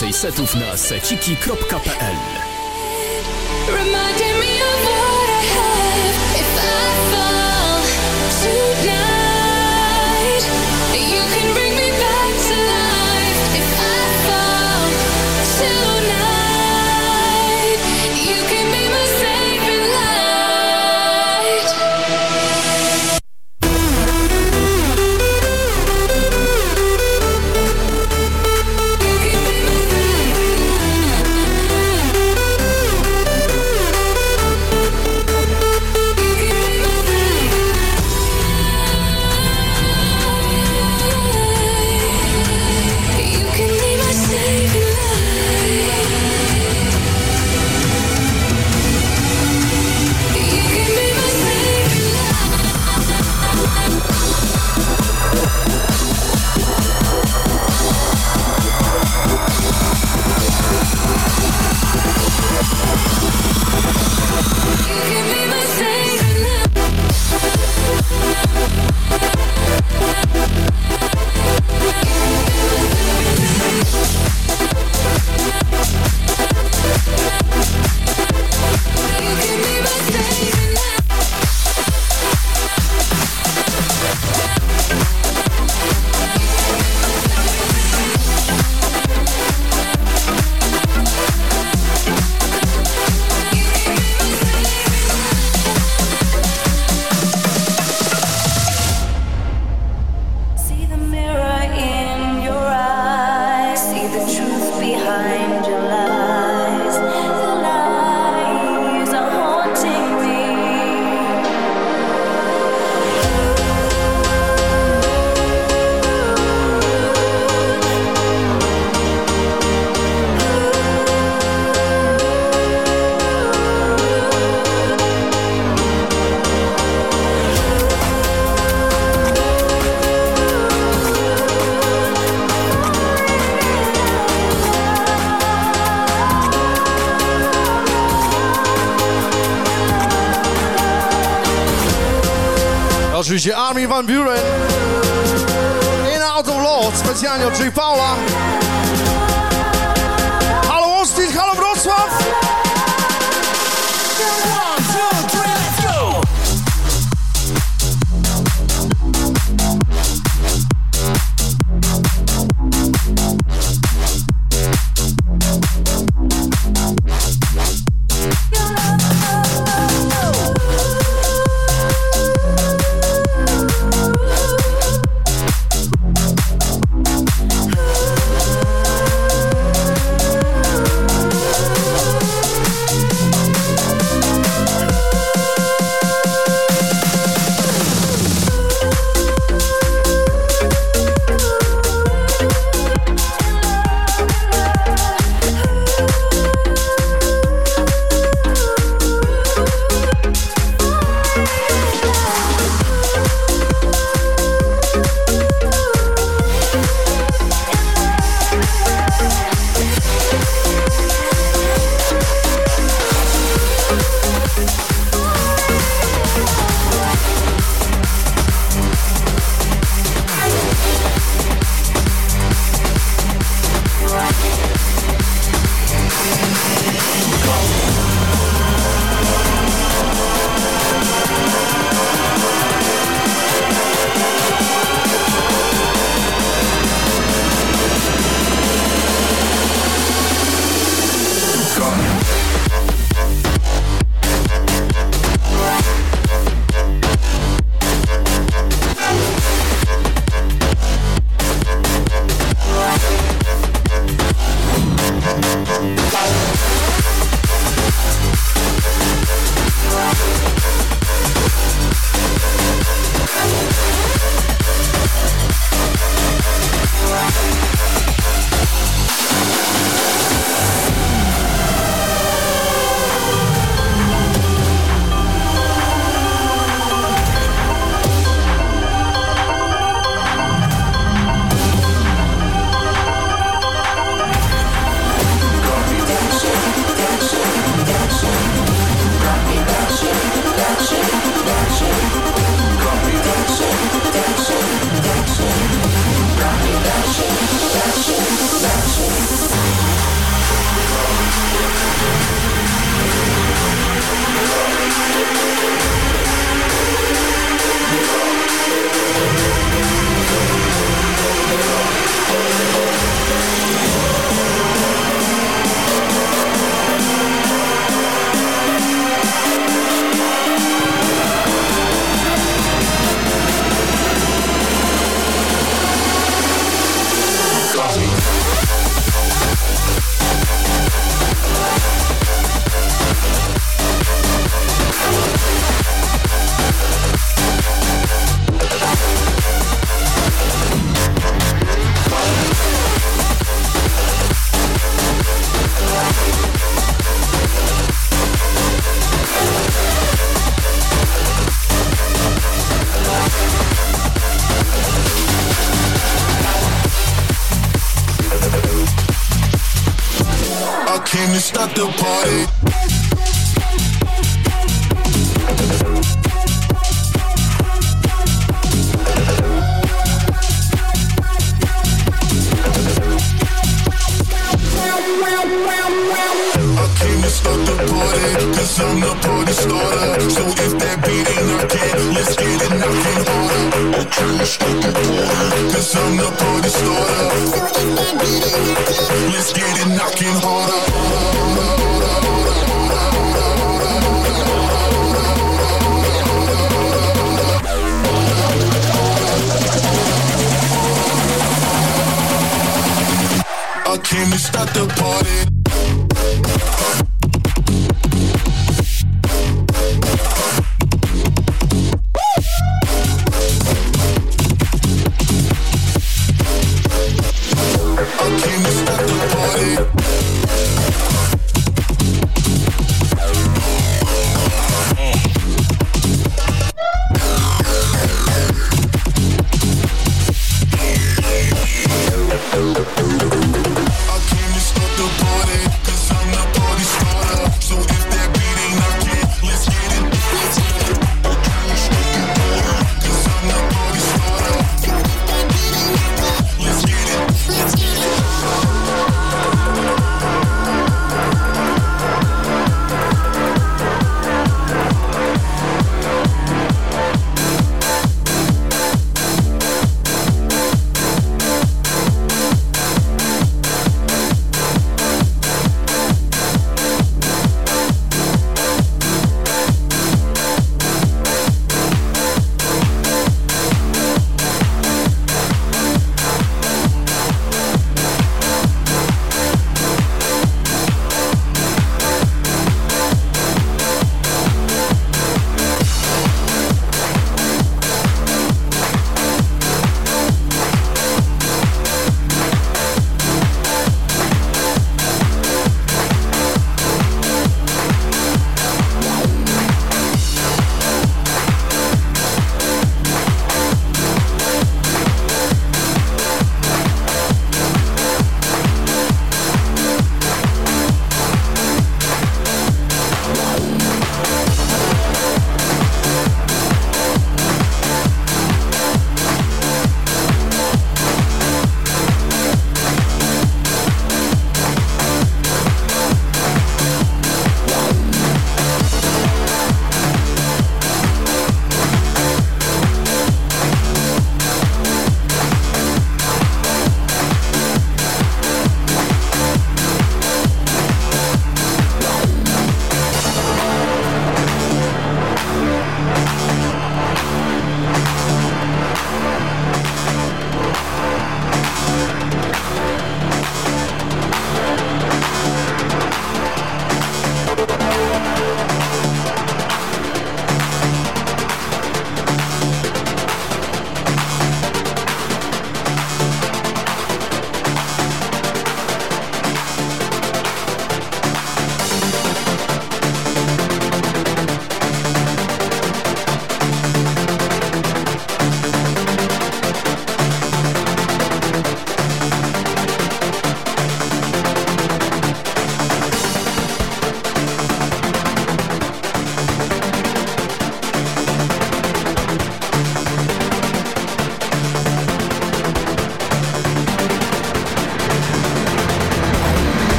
Więcej setów na seciki.pl oczywiście Armin van Buuren. In Out of Lord, specjalnie od J. Paula. Halo Austin, halo Wrocław!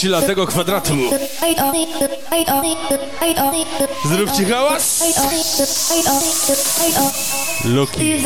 Właściciela tego kwadratu. Zróbcie hałas! Luki.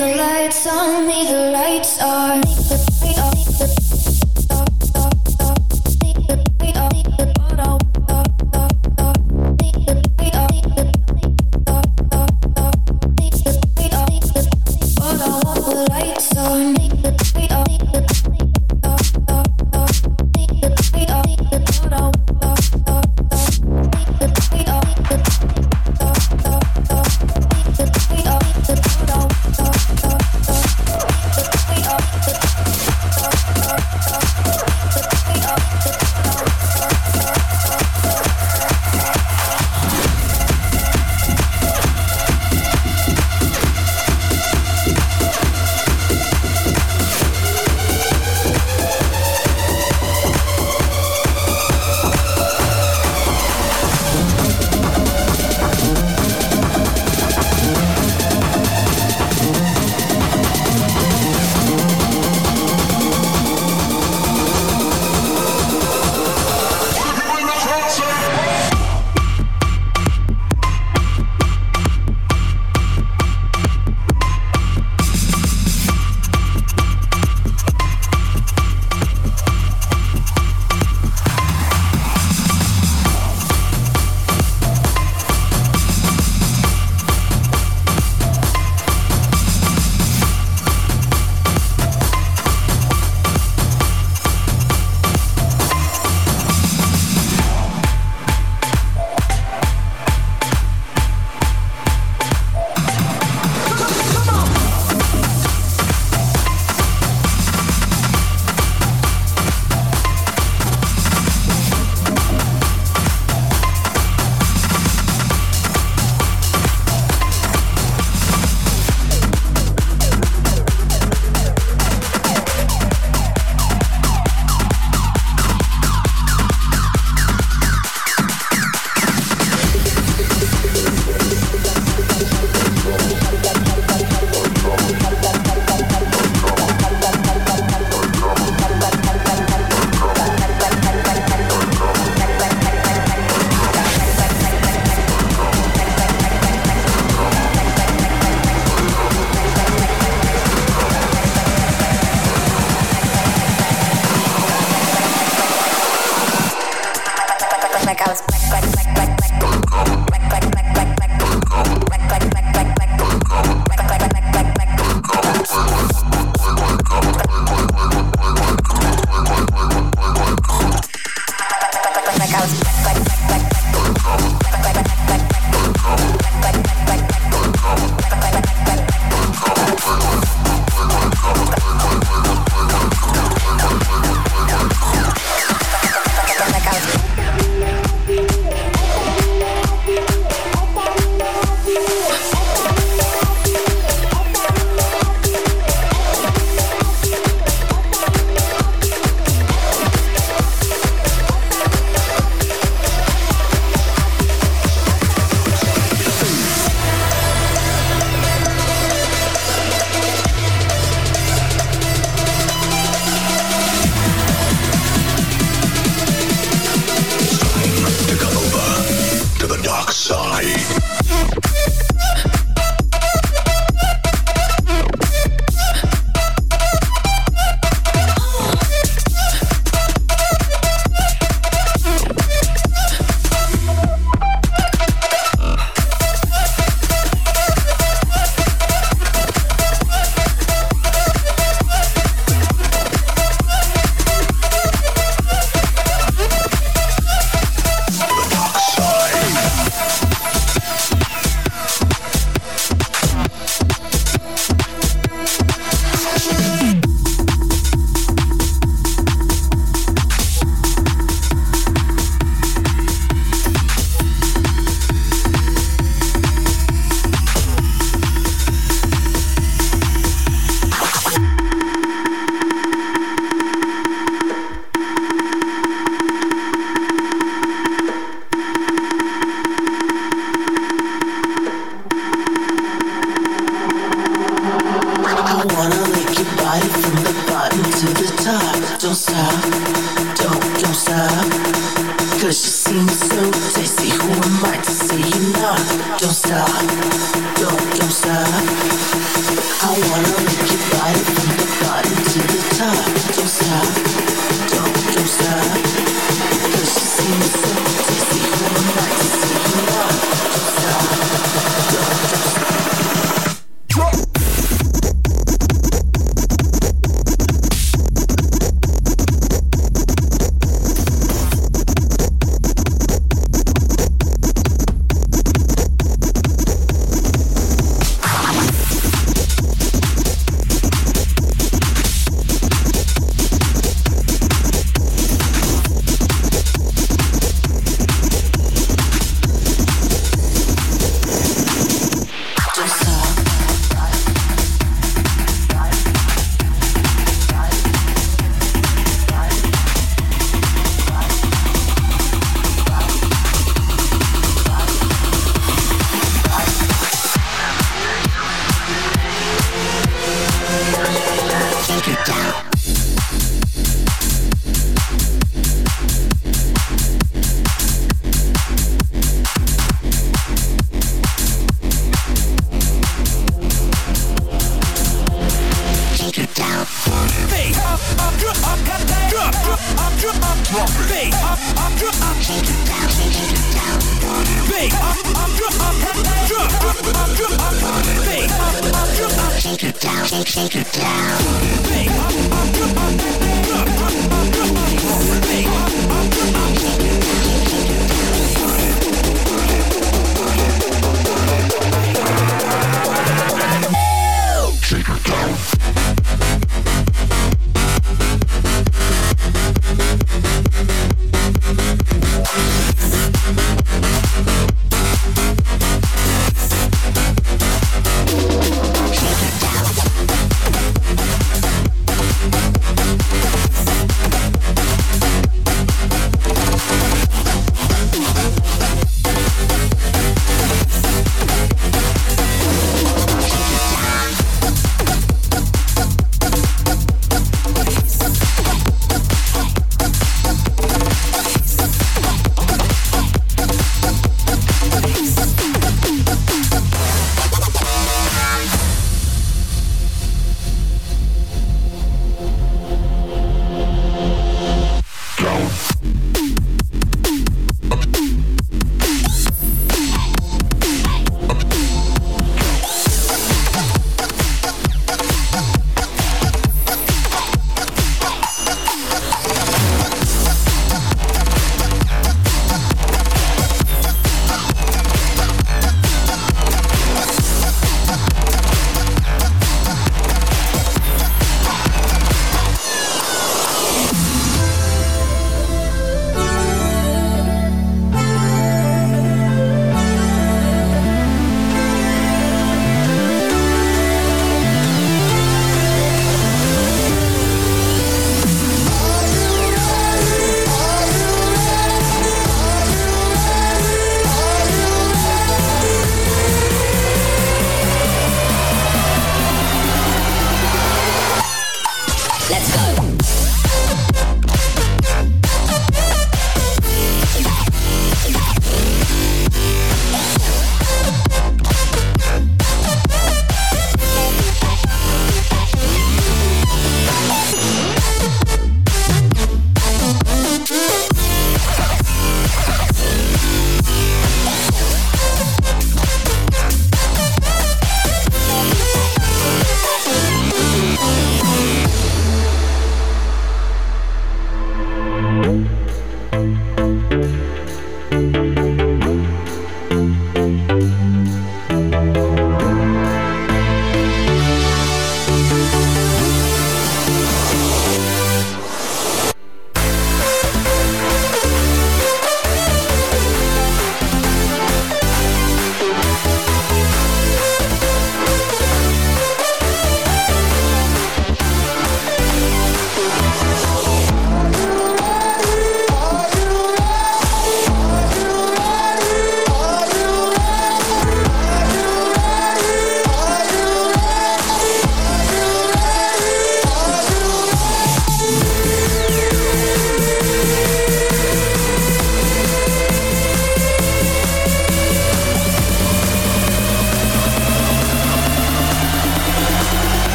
I wanna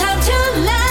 time to laugh.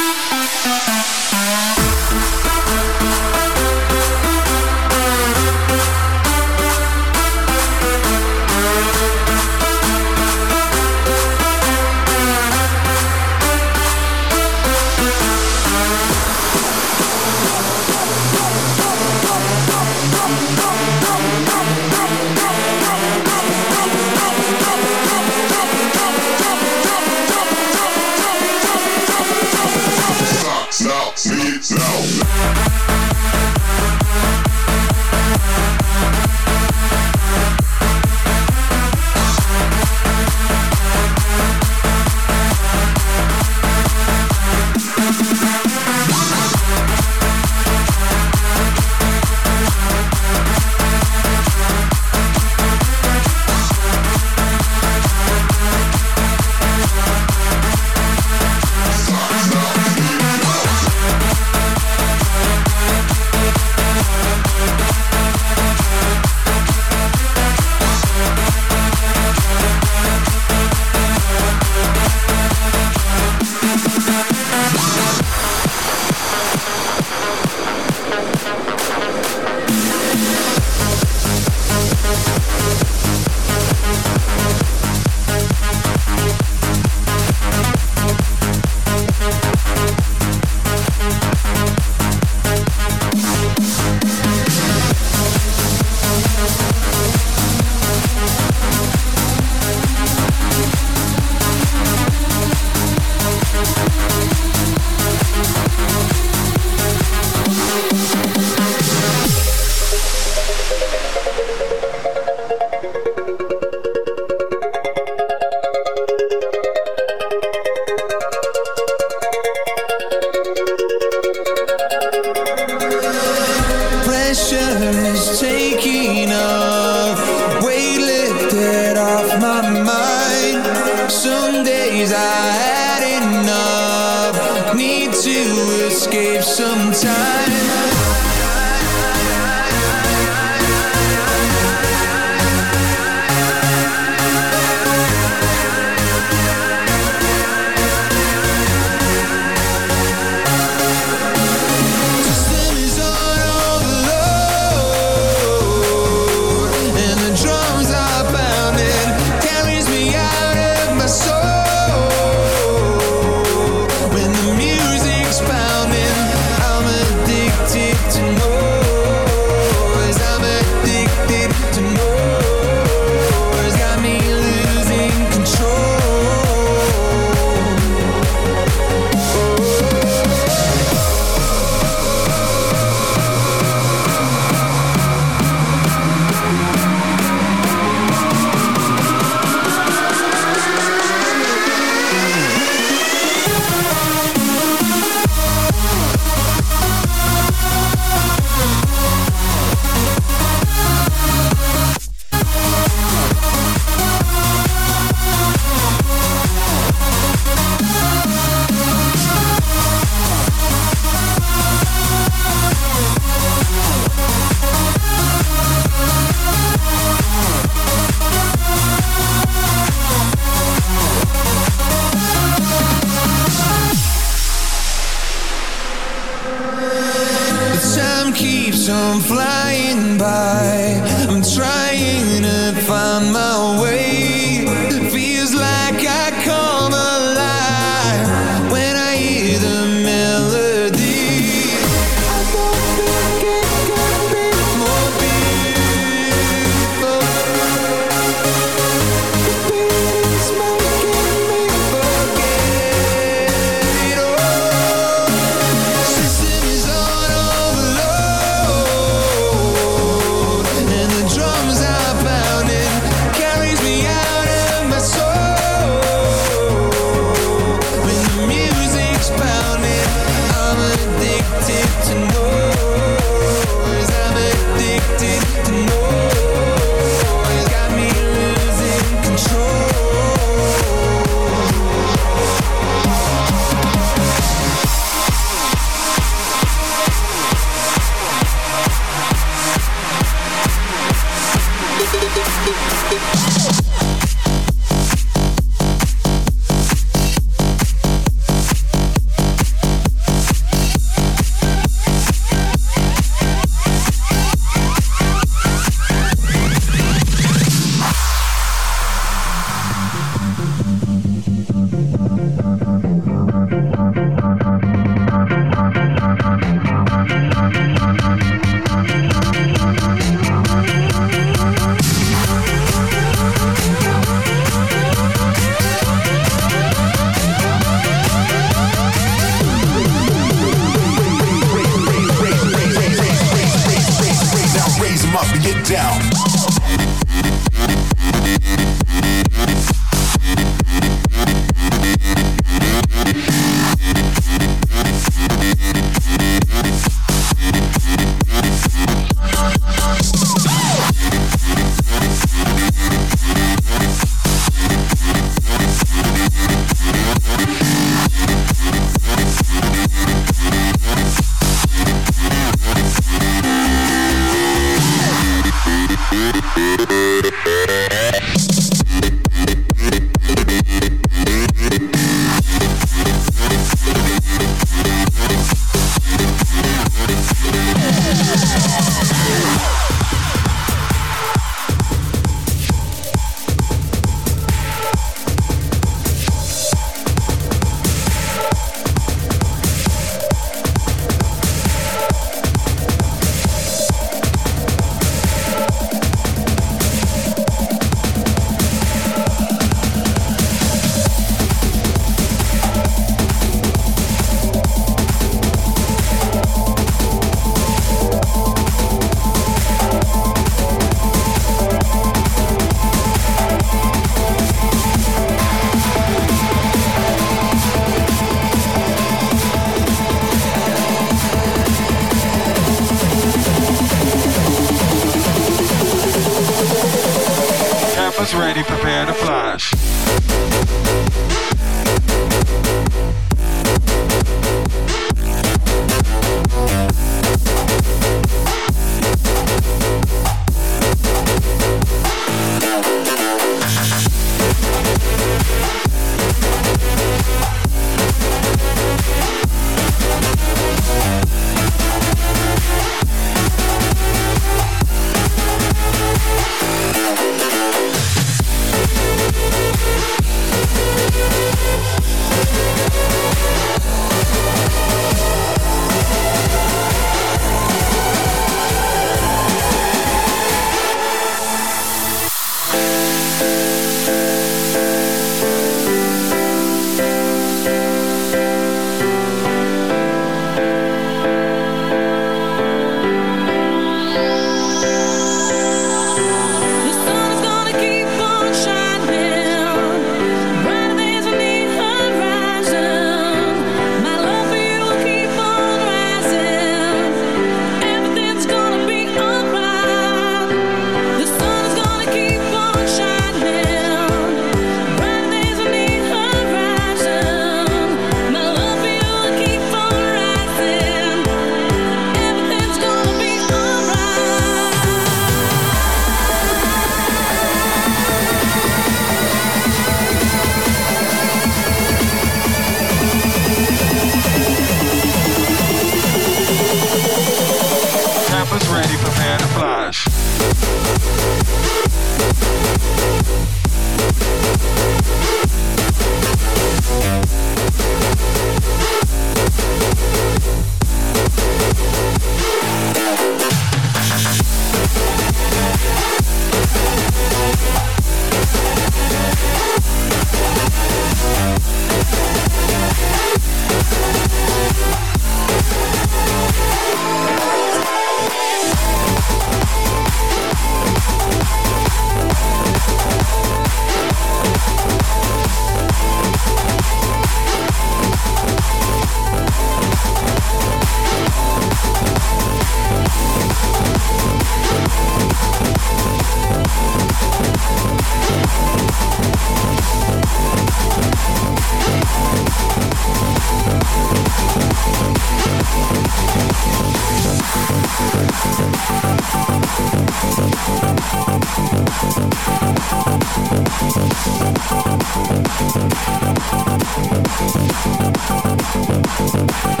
Surfing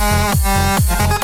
Música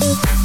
Thank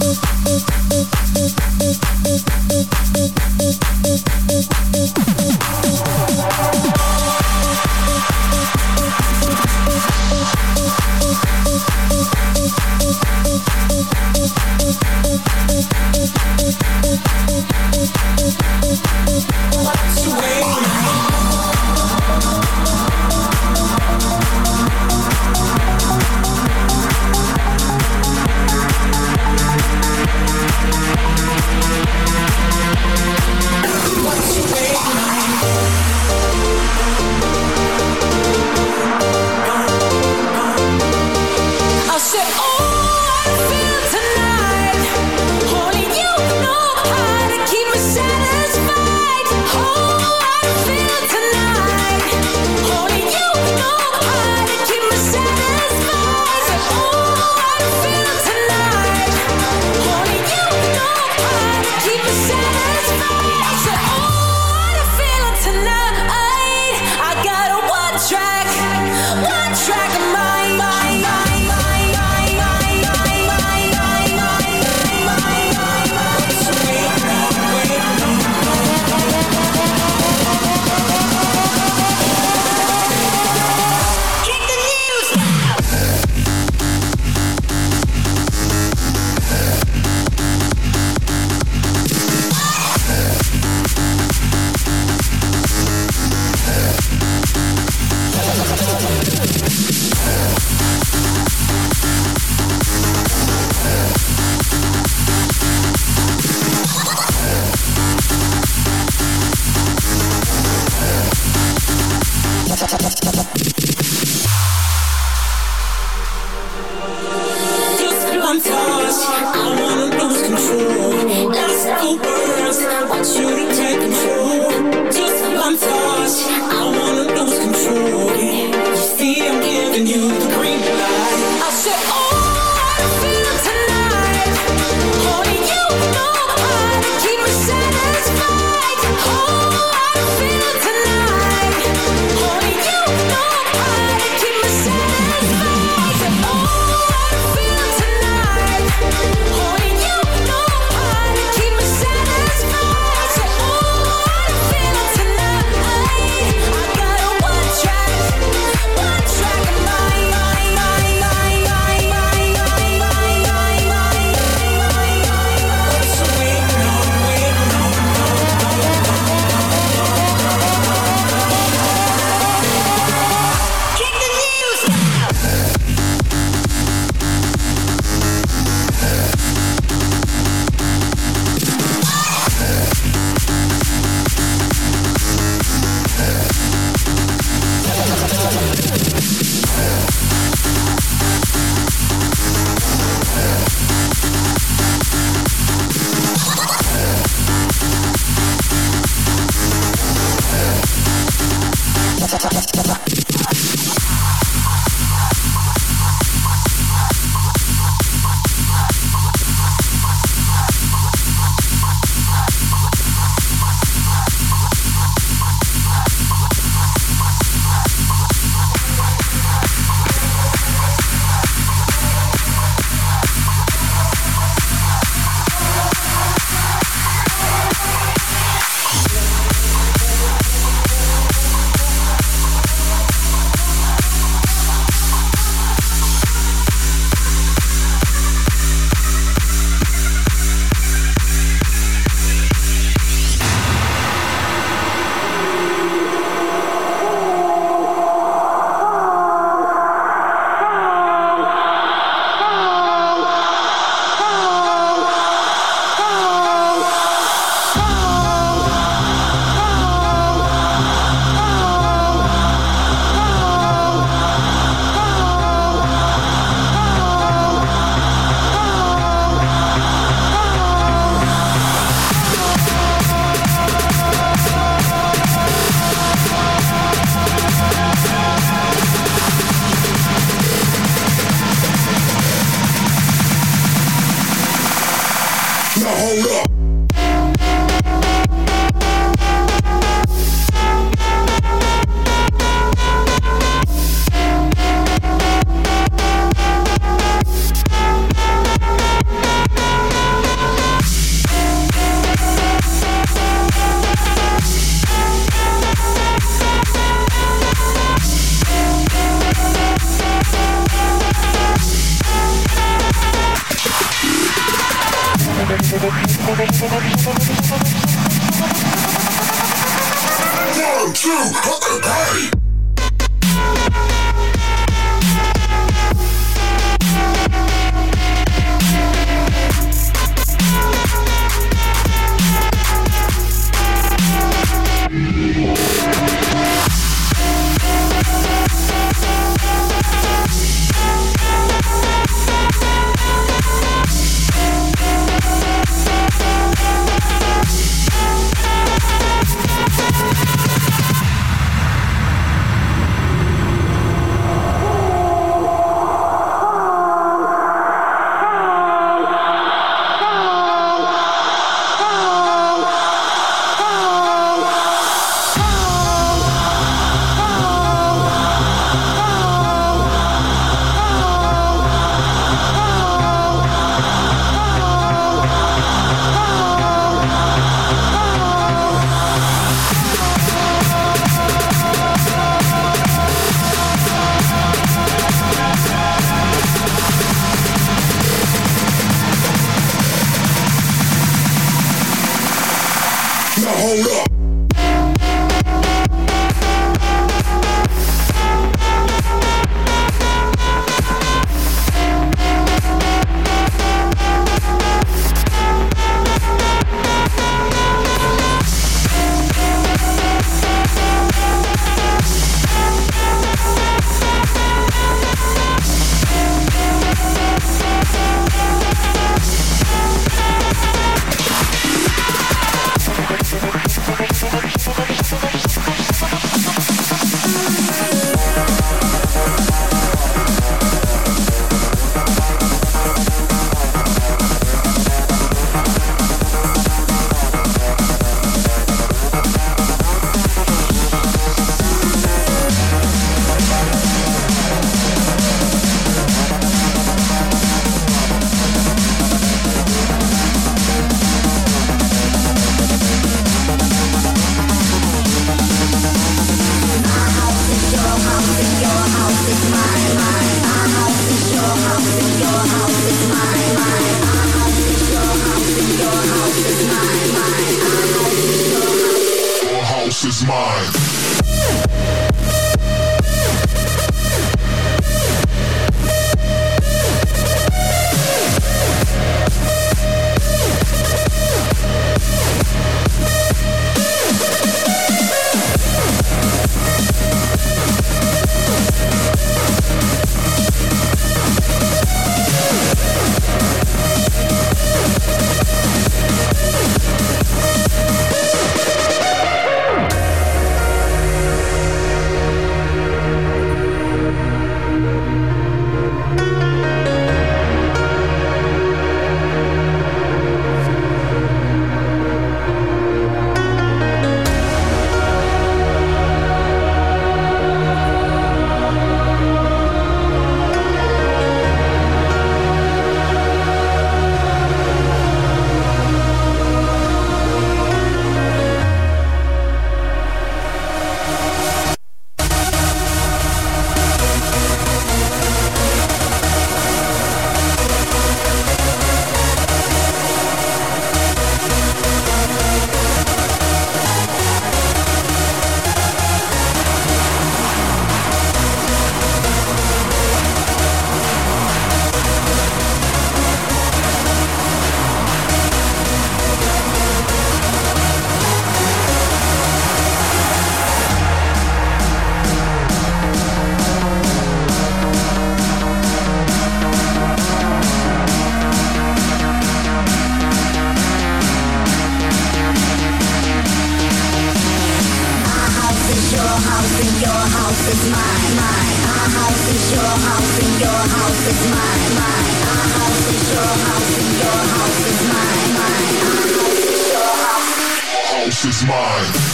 mine.